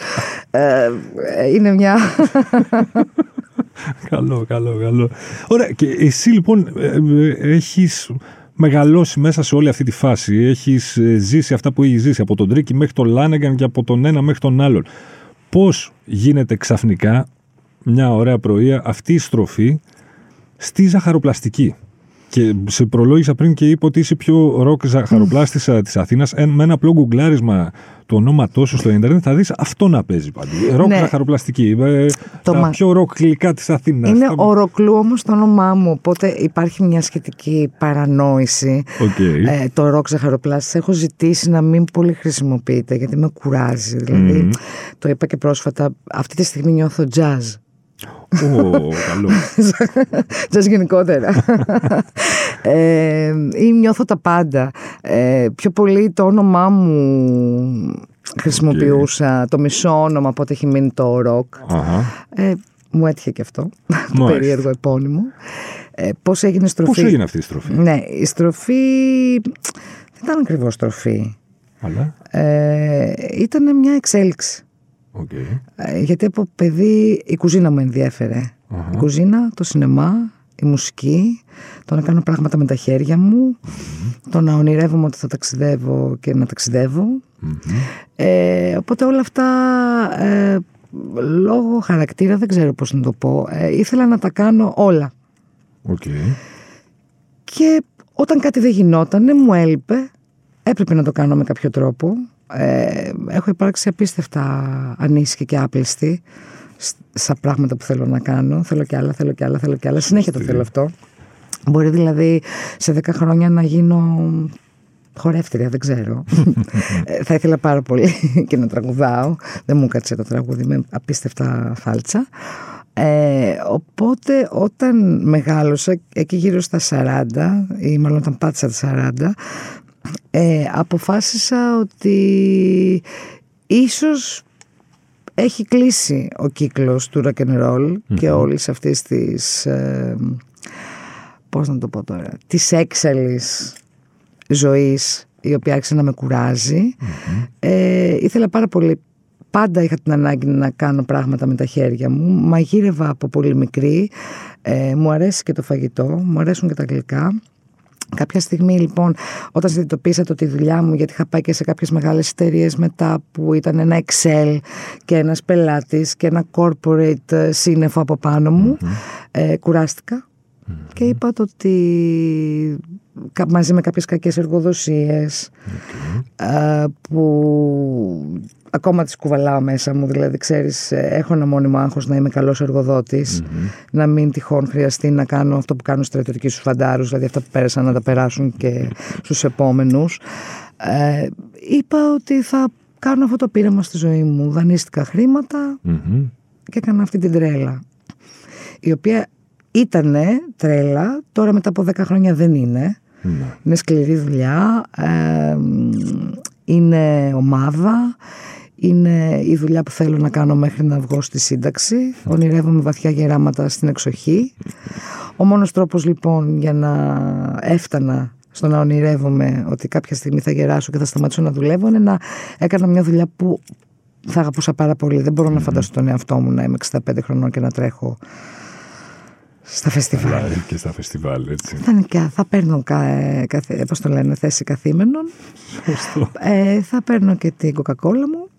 ε, ε, είναι μια... καλό, καλό, καλό. Ωραία. Και εσύ λοιπόν ε, ε, έχεις μεγαλώσει μέσα σε όλη αυτή τη φάση. Έχεις ε, ζήσει αυτά που έχεις ζήσει από τον Τρίκη μέχρι τον Λάνεγκαν και από τον ένα μέχρι τον άλλον. Πώς γίνεται ξαφνικά μια ωραία πρωία αυτή η στροφή στη ζαχαροπλαστική; Και σε προλόγησα πριν και είπα ότι είσαι η πιο ροκ ζαχαροπλάστισσα της Αθήνας. Με ένα απλό γκουγκλάρισμα του ονόματό σου στο Ίντερνετ θα δεις αυτό να παίζει παντού. Ροκ Ναι. ζαχαροπλαστική. Ε, Το τα μα- πιο ροκ γλυκά της Αθήνας. Είναι Οροκλού όμως το όνομά μου, οπότε υπάρχει μια σχετική παρανόηση. Οκ. Ε, το ροκ ζαχαροπλάστης έχω ζητήσει να μην πολύ χρησιμοποιείται γιατί με κουράζει. Δηλαδή, το είπα και πρόσφατα, αυτή τη στιγμή νιώθω jazz. Ω, καλό. Jazz γενικότερα. ε, ή νιώθω τα πάντα. Ε, πιο πολύ το όνομά μου χρησιμοποιούσα, το μισό όνομα από ό,τι έχει μείνει το ροκ. Αχα. Ε, μου έτυχε και αυτό, το Μάλιστα. περίεργο επώνυμο. Ε, πώς έγινε η στροφή; Πώ έγινε αυτή η στροφή, Ναι, η στροφή δεν ήταν ακριβώς στροφή. Αλλά. Ε, ήταν μια εξέλιξη. Οκ. Ε, γιατί από παιδί η κουζίνα μ' ενδιέφερε. Η κουζίνα, το σινεμά, η μουσική, το να κάνω πράγματα με τα χέρια μου, το να ονειρεύομαι ότι θα ταξιδεύω και να ταξιδεύω. Ε, οπότε όλα αυτά ε, λόγω χαρακτήρα, δεν ξέρω πώς να το πω, ε, ήθελα να τα κάνω όλα. Οκ. Και όταν κάτι δεν γινόταν, μου έλειπε. Έπρεπε να το κάνω με κάποιο τρόπο. Ε, έχω υπάρξει απίστευτα ανήσυχη και άπληστη σ- στα πράγματα που θέλω να κάνω. Θέλω κι άλλα, θέλω κι άλλα, θέλω κι άλλα. Συνέχεια το θέλω αυτό. Μπορεί δηλαδή σε 10 χρόνια να γίνω χορεύτρια, δεν ξέρω. Ε, θα ήθελα πάρα πολύ και να τραγουδάω. Δεν μου κάτσε το τραγούδι είμαι απίστευτα φάλτσα. Ε, οπότε όταν μεγάλωσα, εκεί γύρω στα 40 ή μάλλον όταν πάτησα τα 40, ε, αποφάσισα ότι ίσως έχει κλείσει ο κύκλος του rock and roll και όλης αυτής της ε, πώς να το πω τώρα της έξαλλης ζωής η οποία άρχισε να με κουράζει. Ε, ήθελα πάρα πολύ πάντα είχα την ανάγκη να κάνω πράγματα με τα χέρια μου. Μαγείρευα από πολύ μικρή. Ε, μου αρέσει και το φαγητό μου αρέσουν και τα γλυκά Κάποια στιγμή λοιπόν όταν συνειδητοποίησα το τη δουλειά μου γιατί είχα πάει και σε κάποιες μεγάλες εταιρείες μετά που ήταν ένα Excel και ένας πελάτης και ένα corporate ε, σύννεφο από πάνω μου ε, κουράστηκα και είπα το ότι κα- μαζί με κάποιες κακές εργοδοσίες ε, που ακόμα τις κουβαλάω μέσα μου δηλαδή ξέρεις ε, έχω ένα μόνιμο άγχος να είμαι καλός εργοδότης, να μην τυχόν χρειαστεί να κάνω αυτό που κάνουν οι στρατιωτικοί στους φαντάρους δηλαδή αυτά που πέρασαν να τα περάσουν και στους επόμενους ε, είπα ότι θα κάνω αυτό το πείραμα στη ζωή μου δανείστηκα χρήματα Μμμ. και έκανα αυτή την τρέλα η οποία ήτανε τρέλα τώρα μετά από 10 χρόνια δεν είναι Ναι. είναι σκληρή δουλειά, ε, είναι ομάδα, είναι η δουλειά που θέλω να κάνω μέχρι να βγω στη σύνταξη. Ονειρεύομαι βαθιά γεράματα στην εξοχή. Ο μόνος τρόπος λοιπόν για να έφτανα στο να ονειρεύομαι ότι κάποια στιγμή θα γεράσω και θα σταματήσω να δουλεύω είναι να έκανα μια δουλειά που θα αγαπούσα πάρα πολύ. Δεν μπορώ να φανταστώ τον εαυτό μου να είμαι 65 χρονών και να τρέχω στα φεστιβάλ. Αλλά και στα φεστιβάλ, έτσι. Θα, είναι και- θα παίρνω κα, ε, καθε, πώς το λένε, θέση καθήμενων. Σωστό. Ε, θα παίρνω και την κοκακόλα μου.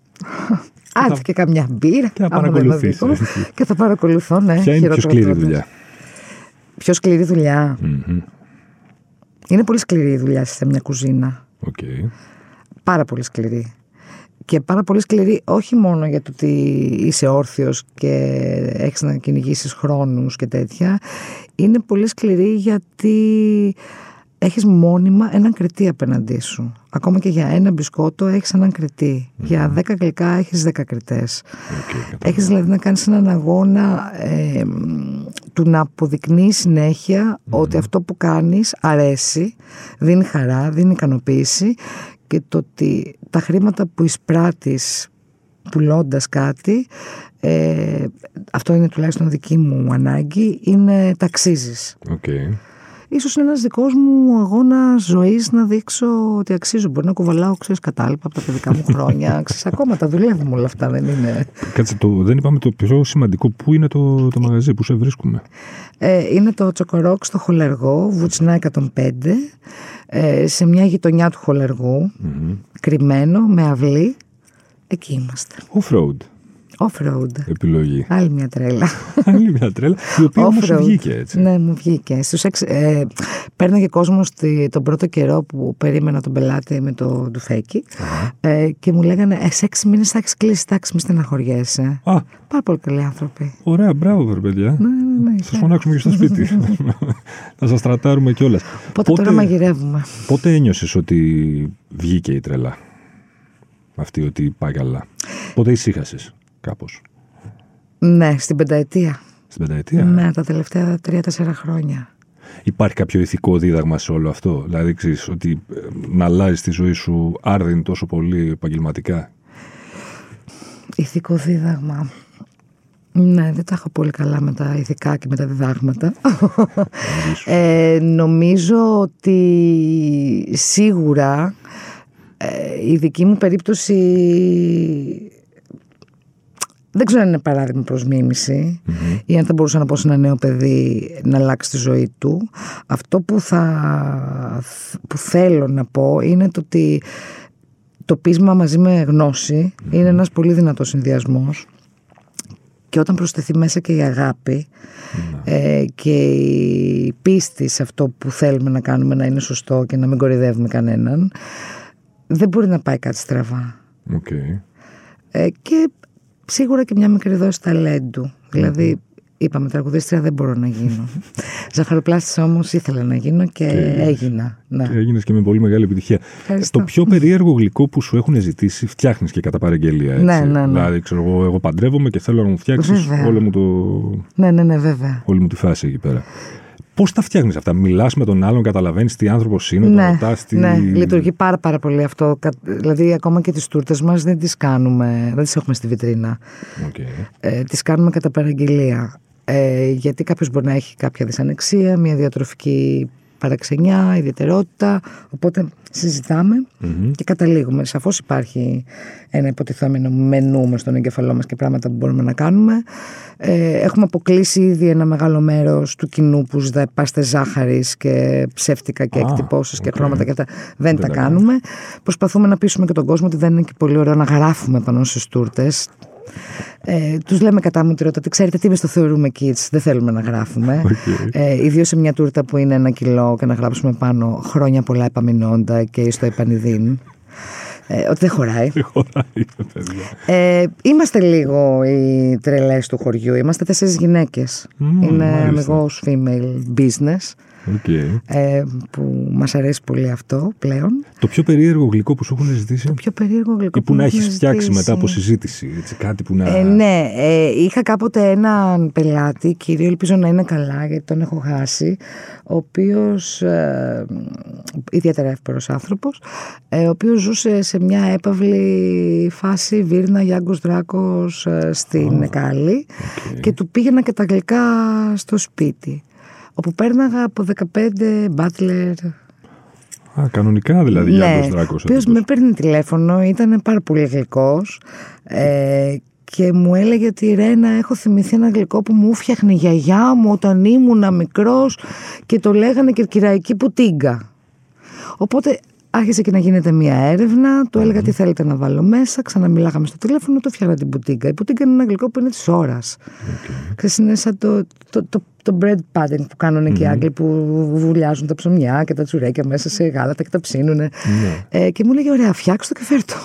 Άντε και καμιά μπύρα. Και να άμα δεν είναι παρακολουθείς, δικό. έτσι. Και θα παρακολουθώ, ναι. Ποια είναι η πιο χειροκροτώντας. σκληρή δουλειά; Πιο σκληρή δουλειά. Μμμ. Είναι πολύ σκληρή η δουλειά σε μια κουζίνα. Οκ. Πάρα πολύ σκληρή. και πάρα πολύ σκληρή όχι μόνο για το ότι είσαι όρθιος και έχεις να κυνηγήσεις χρόνους και τέτοια είναι πολύ σκληρή γιατί έχεις μόνιμα έναν κριτή απέναντί σου. Ακόμα και για ένα μπισκότο έχεις έναν κριτή. Για δέκα γλυκά έχεις δέκα κριτές. Okay, έχεις δηλαδή να κάνεις έναν αγώνα ε, του να αποδεικνύεις συνέχεια ότι αυτό που κάνεις αρέσει, δίνει χαρά, δίνει ικανοποίηση και το ότι τα χρήματα που εισπράττεις πουλώντας κάτι ε, αυτό είναι τουλάχιστον δική μου ανάγκη είναι ταξίζεις. Okay. Ίσως είναι ένας δικός μου αγώνας ζωής να δείξω ότι αξίζω. Μπορεί να κουβαλάω ξέρεις κατάλοιπα από τα παιδικά μου χρόνια. ξέρεις, ακόμα τα δουλεύουμε όλα αυτά, δεν είναι. Κάτσε, το, δεν είπαμε το πιο σημαντικό. Πού είναι το, το μαγαζί, πού σε βρίσκουμε; Ε, είναι το Τσοκορόκ στο Χολεργό, Βουτσινά 105, ε, σε μια γειτονιά του χολεργου κρυμμένο, με αυλή. Εκεί είμαστε. Off-road. Off-road. Επιλογή. Άλλη μια τρέλα. Άλλη μια τρέλα. Η οποία όμως βγήκε έτσι. Ναι, μου βγήκε. Στους εξ, ε, πέρναγε κόσμο τον πρώτο καιρό που περίμενα τον πελάτη με το ντουφεκι ε, και μου λέγανε ε, σε έξι μήνες θα έχεις κλείσει τάξη, μη στεναχωριέσαι. Α. Πάρα πολύ καλοί άνθρωποι. Ωραία, μπράβο, βρε παιδιά. Ναι, ναι, ναι. Σας φωνάξουμε και στο σπίτι. Θα σας τρατάρουμε κιόλας. Πότε, τώρα μαγειρεύουμε. Πότε ένιωσες ότι βγήκε η τρελά. Αυτή ότι πάει καλά. Πότε ησύχασες; Κάπως. Ναι, στην πενταετία. Στην πενταετία; Ναι, τα τελευταία τρία-τέσσερα χρόνια. Υπάρχει κάποιο ηθικό δίδαγμα σε όλο αυτό; Δηλαδή, ξέρεις, ότι ε, να αλλάζει τη ζωή σου άρδιν τόσο πολύ επαγγελματικά; Ηθικό δίδαγμα. Ναι, δεν τα έχω πολύ καλά με τα ηθικά και με τα διδάγματα. ε, νομίζω ότι σίγουρα ε, η δική μου περίπτωση δεν ξέρω αν είναι παράδειγμα προς μιμηση ή αν θα μπορούσα να πω σε ένα νέο παιδί να αλλάξει τη ζωή του. Αυτό που, θα, που θέλω να πω είναι το ότι το πείσμα μαζί με γνωση είναι ένας πολύ δυνατός συνδυασμός και όταν προσθεθεί μέσα και η αγάπη ε, και η πίστη σε αυτό που θέλουμε να κάνουμε να είναι σωστό και να μην κορυδεύουμε κανέναν δεν μπορεί να πάει κάτι στραβά. Okay. Ε, και σίγουρα και μια μικρή δόση ταλέντου. Δηλαδή, είπαμε, τραγουδίστρια δεν μπορώ να γίνω. Ζαχαροπλάστης όμως ήθελα να γίνω και, έγινα. Ναι. Και έγινες και με πολύ μεγάλη επιτυχία. Ευχαριστώ. Το πιο περίεργο γλυκό που σου έχουν ζητήσει, φτιάχνεις και κατά παραγγελία. Έτσι. Ναι, ναι, ναι. Δηλαδή, ξέρω εγώ, εγώ παντρεύομαι και θέλω να μου φτιάξεις όλο μου το. Ναι, ναι, ναι, βέβαια. Όλη μου τη φάση εκεί πέρα. Πώς τα φτιάχνεις αυτά, Μιλάς με τον άλλον, καταλαβαίνεις τι άνθρωπος είναι, ναι, τον ρωτάς. Τι... Ναι, λειτουργεί πάρα, πάρα πολύ αυτό. Δηλαδή, ακόμα και τις τούρτες μας δεν τις κάνουμε, δεν τις έχουμε στη βιτρίνα. Okay. Ε, τις κάνουμε κατά παραγγελία. Ε, γιατί κάποιος μπορεί να έχει κάποια δυσανεξία, μια διατροφική παραξενιά, ιδιαιτερότητα. Οπότε και καταλήγουμε. Σαφώς υπάρχει ένα υποτιθόμενο μενού μες στον εγκεφαλό μας και πράγματα που μπορούμε να κάνουμε. Ε, έχουμε αποκλείσει ήδη ένα μεγάλο μέρος του κοινού που ζητάει πάστε ζάχαρης και ψεύτικα και εκτυπώσεις και χρώματα και αυτά. Δεν, τα κάνουμε. Προσπαθούμε να πείσουμε και τον κόσμο ότι δεν είναι και πολύ ωραίο να γράφουμε πάνω στι τούρτες. Ε, τους λέμε κατά μου ότι ξέρετε τι, εμείς το θεωρούμε kids, δεν θέλουμε να γράφουμε. Okay. Ε, Ιδίως σε μια τούρτα που είναι ένα κιλό και να γράψουμε πάνω χρόνια πολλά επαμεινώντα και στο επανειδήν. Ε, ότι δεν χωράει. Δεν χωράει, παιδιά. Ε, είμαστε λίγο οι τρελές του χωριού. Είμαστε τέσσερις γυναίκες. είναι αμυγό female business. Okay. Ε, που μας αρέσει πολύ αυτό πλέον. Το πιο περίεργο γλυκό που σου έχουν ζητήσει. Το πιο περίεργο γλυκό ή που, που να έχεις φτιάξει μετά από συζήτηση. Έτσι, κάτι που να... ε, ναι, ε, είχα κάποτε έναν πελάτη, κύριο, ελπίζω να είναι καλά γιατί τον έχω χάσει, ο οποίος. Ε, ιδιαίτερα εύπωρο άνθρωπος, ε, ο οποίος ζούσε σε μια έπαυλη φάση Βίρνα Γιάνγκος Δράκος ε, στην oh, Εκάλη okay. και του πήγαινα και τα γλυκά στο σπίτι όπου πέρναγα από 15 μπάτλερ. Α, κανονικά δηλαδή ναι, Γιάννος Δράκος. Ο οποίος με παίρνει τηλέφωνο, ήταν πάρα πολύ γλυκός ε, και μου έλεγε ότι η Ρένα έχω θυμηθεί ένα γλυκό που μου φτιάχνει η γιαγιά μου όταν ήμουν μικρός και το λέγανε και κυραϊκή πουτίγκα. Οπότε άρχισε και να γίνεται μια έρευνα, του έλεγα τι θέλετε να βάλω μέσα, ξαναμιλάγαμε στο τηλέφωνο, το φτιάχνα την πουτίγκα. Η πουτίγκα είναι ένα γλυκό που είναι της ώρας. Okay. είναι σαν το, το, το, το bread pudding που κάνουν mm-hmm. και οι Άγγλοι που βουλιάζουν τα ψωμιά και τα τσουρέκια μέσα σε γάλατα και τα ψήνουν. Mm-hmm. Ε, και μου λέγε: Ωραία, φτιάξτε το και φέρτο.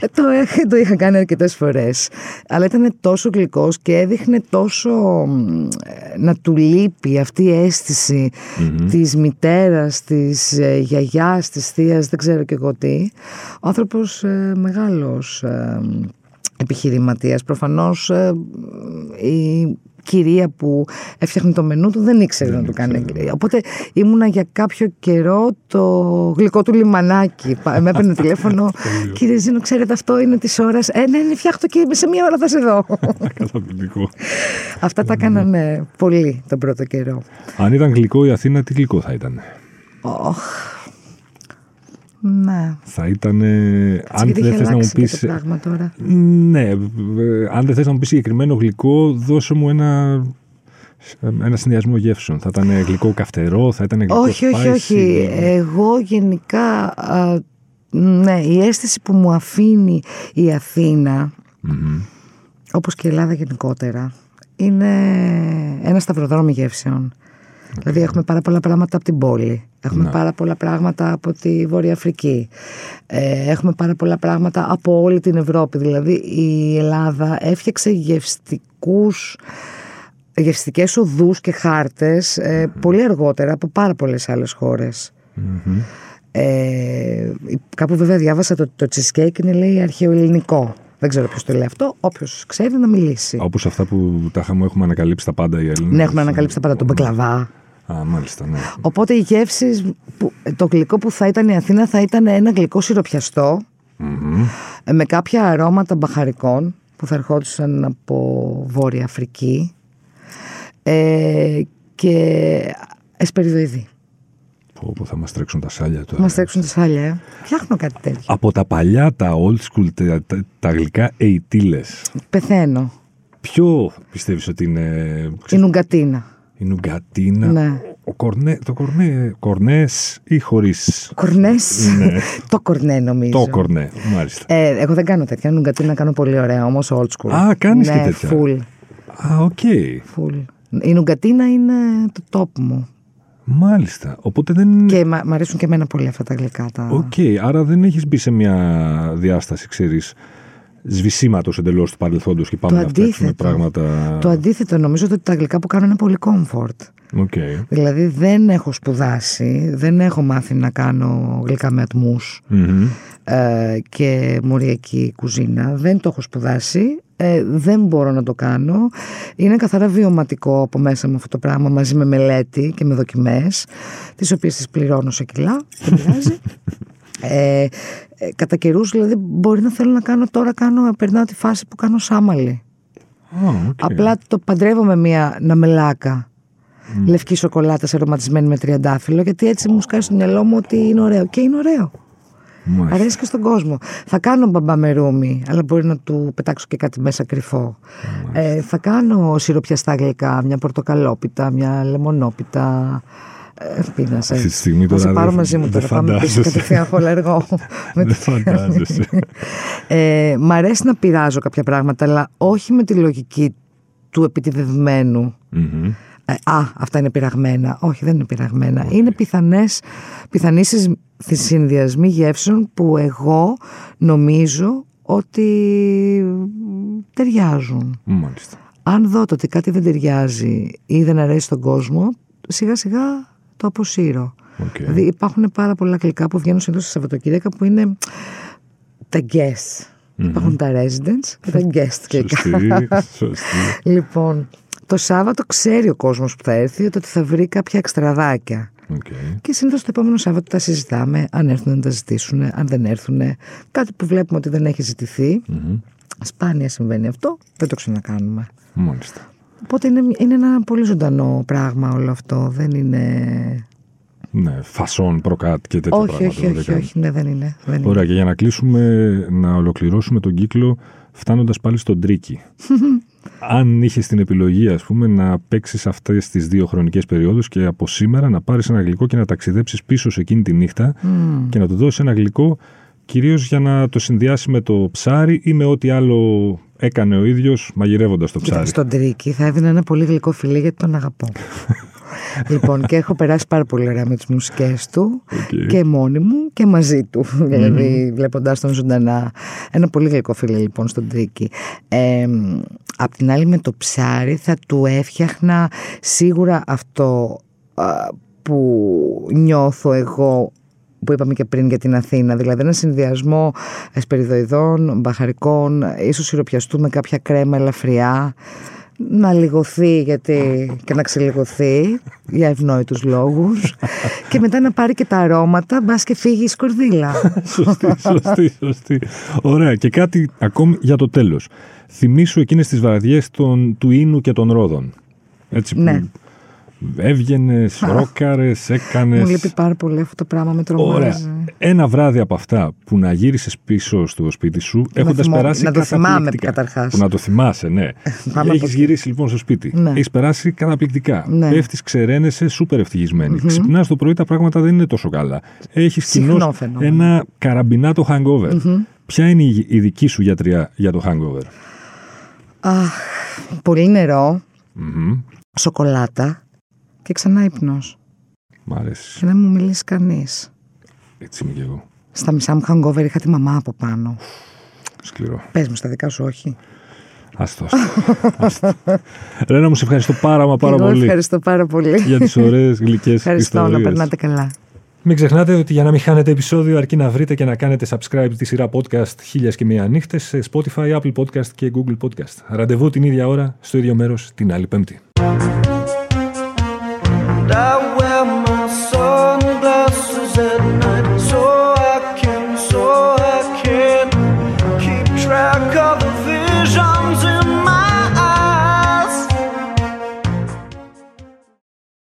Ε, το, έχ- το είχα κάνει αρκετές φορές. Αλλά ήταν τόσο γλυκός και έδειχνε τόσο μ, ε, να του λείπει αυτή η αίσθηση της μητέρας, της ε, γιαγιάς, της θείας, δεν ξέρω και εγώ τι. Ο άνθρωπος ε, μεγάλος ε, επιχειρηματίας. Προφανώς ε, η κυρία που έφτιαχνε το μενού του δεν ήξερε να του κάνει εγκρίνεια. Οπότε ήμουνα για κάποιο καιρό το γλυκό του λιμανάκι. Πα- Με έπαιρνε τηλέφωνο. Κύριε Ζήνο, ξέρετε αυτό είναι της ώρας. Ε, ναι, ναι, φτιάχτω και σε μία ώρα θα σε δω. Καταπληκτικό. Αυτά τα έκανα ναι, πολύ τον πρώτο καιρό. Αν ήταν γλυκό η Αθήνα, τι γλυκό θα ήταν; Οχ. Ναι. Θα ήταν. ε, αν Γιατί δεν έχει θες να μου αλλάξει και πει. το πράγμα τώρα. Ναι, ε, αν δεν θες να μου πεις συγκεκριμένο γλυκό, δώσε μου ένα. Ένα συνδυασμό γεύσεων. Θα ήταν γλυκό καυτερό, θα ήταν γλυκό Όχι, όχι, spicy. όχι. Εγώ γενικά, α, ναι, η αίσθηση που μου αφήνει η αθηνα Μμμ. όπως και η Ελλάδα γενικότερα, είναι ένα σταυροδρόμι γεύσεων. Δηλαδή έχουμε πάρα πολλά πράγματα από την πόλη. Έχουμε Ναι. πάρα πολλά πράγματα από τη Βόρεια Αφρική. Ε, έχουμε πάρα πολλά πράγματα από όλη την Ευρώπη. Δηλαδή η Ελλάδα έφτιαξε γευστικούς γευστικές οδούς και χάρτες ε, πολύ αργότερα από πάρα πολλές άλλες χώρες. Μμμ. Ε, κάπου βέβαια διάβασα το, το cheesecake είναι λέει αρχαιοελληνικό. Δεν ξέρω ποιος το λέει αυτό. Όποιος ξέρει να μιλήσει. Όπως αυτά που τα είχαμε, έχουμε ανακαλύψει τα πάντα οι Έλληνες. Ναι, έχουμε ανακαλύψει τα πάντα τον μπακλαβά. Α, μάλιστα, ναι. Οπότε οι γεύσεις, το γλυκό που θα ήταν η Αθήνα θα ήταν ένα γλυκό σιροπιαστό Μμμ. ε, με κάποια αρώματα μπαχαρικών που θα ερχόντουσαν από Βόρεια Αφρική ε, και εσπεριδοειδή. Πω, πω, θα μας τρέξουν τα σάλια τώρα. Μας τρέξουν τα σάλια, ε. Φτιάχνω κάτι τέτοιο. Από τα παλιά, τα old school, τα, τα, τα γλυκά ειτήλες, Πεθαίνω. ποιο πιστεύεις ότι είναι Η νουγκατίνα. Η νουγκατίνα, Ναι. ο κορνέ, το κορνέ, κορνές ή χωρίς; Κορνές. Ναι. το κορνέ νομίζω. το κορνέ, μάλιστα. Ε, εγώ δεν κάνω τέτοια. Νουγκατίνα κάνω πολύ ωραία, όμως old school. Α, κάνεις ναι, και τέτοια. Full, Α, OK, full. Η νουγκατίνα είναι το top μου. μάλιστα. Οπότε δεν... Και μ' μ' αρέσουν και εμένα πολύ αυτά τα γλυκά. Τα... Οκ, άρα δεν έχεις μπει σε μια διάσταση, ξέρεις, σβησίματος εντελώς του παρελθόντος και πάμε Το να φτιάξουμε αντίθετο. πράγματα... Το αντίθετο, νομίζω ότι τα γλυκά που κάνω είναι πολύ comfort. OK. Δηλαδή δεν έχω σπουδάσει, δεν έχω μάθει να κάνω γλυκά με ατμούς Μμμ. ε, και μοριακή κουζίνα. Δεν το έχω σπουδάσει, ε, δεν μπορώ να το κάνω. Είναι καθαρά βιωματικό από μέσα μου αυτό το πράγμα μαζί με μελέτη και με δοκιμές, τις οποίες τις πληρώνω σε κιλά, δεν πειράζει. Ε, ε, κατά καιρούς δηλαδή μπορεί να θέλω να κάνω τώρα κάνω, περνάω τη φάση που κάνω σάμαλι. Α, οκ. Απλά το παντρεύω με μια ναμελάκα. Λευκή σοκολάτα αρωματισμένη με τριαντάφυλλο, γιατί έτσι μου σκάει στο μυαλό μου ότι είναι ωραίο. Και είναι ωραίο. Μάλιστα. Αρέσει και στον κόσμο. Θα κάνω μπαμπά με ρούμι, αλλά μπορεί να του πετάξω και κάτι μέσα κρυφό. Ε, θα κάνω σιροπιαστά γλυκά, μια πορτοκαλόπιτα, μια λεμονόπιτα. Ε, πείνασε. Αυτή τη στιγμή Θα σε τώρα πάρω δεν- μαζί μου δεν τώρα. Πάμε πίσω φαντάζεσαι. κατευθείαν χολεργό. Με Δεν τη- φαντάζεσαι. ε, μ' αρέσει να πειράζω κάποια πράγματα, αλλά όχι με τη λογική του επιτιδευμένου. Μμμ. Ε, α, αυτά είναι πειραγμένα. Όχι, δεν είναι πειραγμένα. Είναι πιθανές, πιθανοί συσ- συνδυασμοί γεύσεων που εγώ νομίζω ότι ταιριάζουν. Μάλιστα. Αν δω το ότι κάτι δεν ταιριάζει ή δεν αρέσει στον κόσμο, σιγά σιγά το αποσύρω. Οκ. Δηλαδή υπάρχουν πάρα πολλά γλυκά που βγαίνουν συνήθως στα Σαββατοκύριακα που είναι τα guests. Υπάρχουν τα residents και τα guest γλυκά. Σωστή, σωστή. Λοιπόν, το Σάββατο ξέρει ο κόσμος που θα έρθει ότι θα βρει κάποια εξτραδάκια. Οκ. Και συνήθως το επόμενο Σάββατο τα συζητάμε, αν έρθουν να τα ζητήσουν, αν δεν έρθουν. Κάτι που βλέπουμε ότι δεν έχει ζητηθεί. Μμμ. Σπάνια συμβαίνει αυτό, δεν το ξανακάνουμε. Μάλιστα. Οπότε είναι, είναι ένα πολύ ζωντανό πράγμα όλο αυτό. Δεν είναι. Ναι, φασόν, προκάτ και τέτοια όχι, πράγματα. όχι, δεν όχι, κάνει. όχι, ναι, δεν είναι. Δεν είναι. Ωραία, και για να κλείσουμε, να ολοκληρώσουμε τον κύκλο φτάνοντας πάλι στον Tricky. Αν είχες την επιλογή, ας πούμε, να παίξεις αυτές τις δύο χρονικές περιόδους και από σήμερα να πάρεις ένα γλυκό και να ταξιδέψεις πίσω σε εκείνη τη νύχτα και να του δώσεις ένα γλυκό κυρίως για να το συνδυάσει με το ψάρι ή με ό,τι άλλο έκανε ο ίδιος μαγειρεύοντας το Κοίτα, ψάρι. στον Τρίκη θα έδινα ένα πολύ γλυκό φιλί γιατί τον αγαπώ. λοιπόν, και έχω περάσει πάρα πολύ ωραία με τις μουσικές του Οκ. και μόνη μου και μαζί του. Δηλαδή, βλέποντάς τον ζωντανά. Ένα πολύ γλυκό φιλί λοιπόν στον Tricky. Ε, απ' την άλλη με το ψάρι θα του έφτιαχνα σίγουρα αυτό α, που νιώθω εγώ που είπαμε και πριν για την Αθήνα, δηλαδή ένα συνδυασμό εσπεριδοειδών, μπαχαρικών, ίσως σιροπιαστού με κάποια κρέμα ελαφριά, να λιγωθεί γιατί και να ξελιγωθεί για ευνόητους λόγους και μετά να πάρει και τα αρώματα μπας και φύγεις η σκορδίλα. σωστή, σωστή, σωστή. Ωραία. Και κάτι ακόμη για το τέλος. Θυμήσου εκείνες τις βραδιές των, του Ίνου και των Ρόδων. Έτσι που Ναι. Έβγαινες, ρόκαρες, έκανες. Μου λείπει πάρα πολύ αυτό το πράγμα με Ωραία. τρομάζει. Ένα βράδυ από αυτά που να γύρισες πίσω στο σπίτι σου, έχοντας θυμώ- περάσει. να το θυμάμαι καταπληκτικά. καταρχάς. Που να το θυμάσαι, ναι. Πάμε από Έχεις εκεί. γυρίσει λοιπόν στο σπίτι. Ναι. Έχεις περάσει καταπληκτικά. Ναι. Πέφτεις, ξεραίνεσαι, σούπερ ευτυχισμένη. Ξυπνάς το πρωί, τα πράγματα δεν είναι τόσο καλά. Έχεις Συχνό κοινώς φαινόμενο. ένα καραμπινάτο hangover. Ποια είναι η η δική σου γιατριά για το hangover; Αχ, πολύ νερό, Μμμ. σοκολάτα και ξανά ύπνος. Μ' αρέσεις. Και να μην μου μιλήσει κανείς. Έτσι είμαι κι εγώ. Στα μισά μου hangover είχα τη μαμά από πάνω. Σκληρό. Πες μου στα δικά σου όχι. Άστο. άστο. Ρένα, μου σε ευχαριστώ πάρα μα πάρα Εγώ πολύ ευχαριστώ πάρα πολύ. για τις ωραίες γλυκές Ευχαριστώ, να ιστορίες. περνάτε καλά. Μην ξεχνάτε ότι για να μην χάνετε επεισόδιο αρκεί να βρείτε και να κάνετε subscribe τη σειρά podcast χίλιας και μία νύχτες σε Spotify, Apple Podcast και Google Podcast. Ραντεβού την ίδια ώρα, στο ίδιο μέρος, την άλλη πέμπτη. And I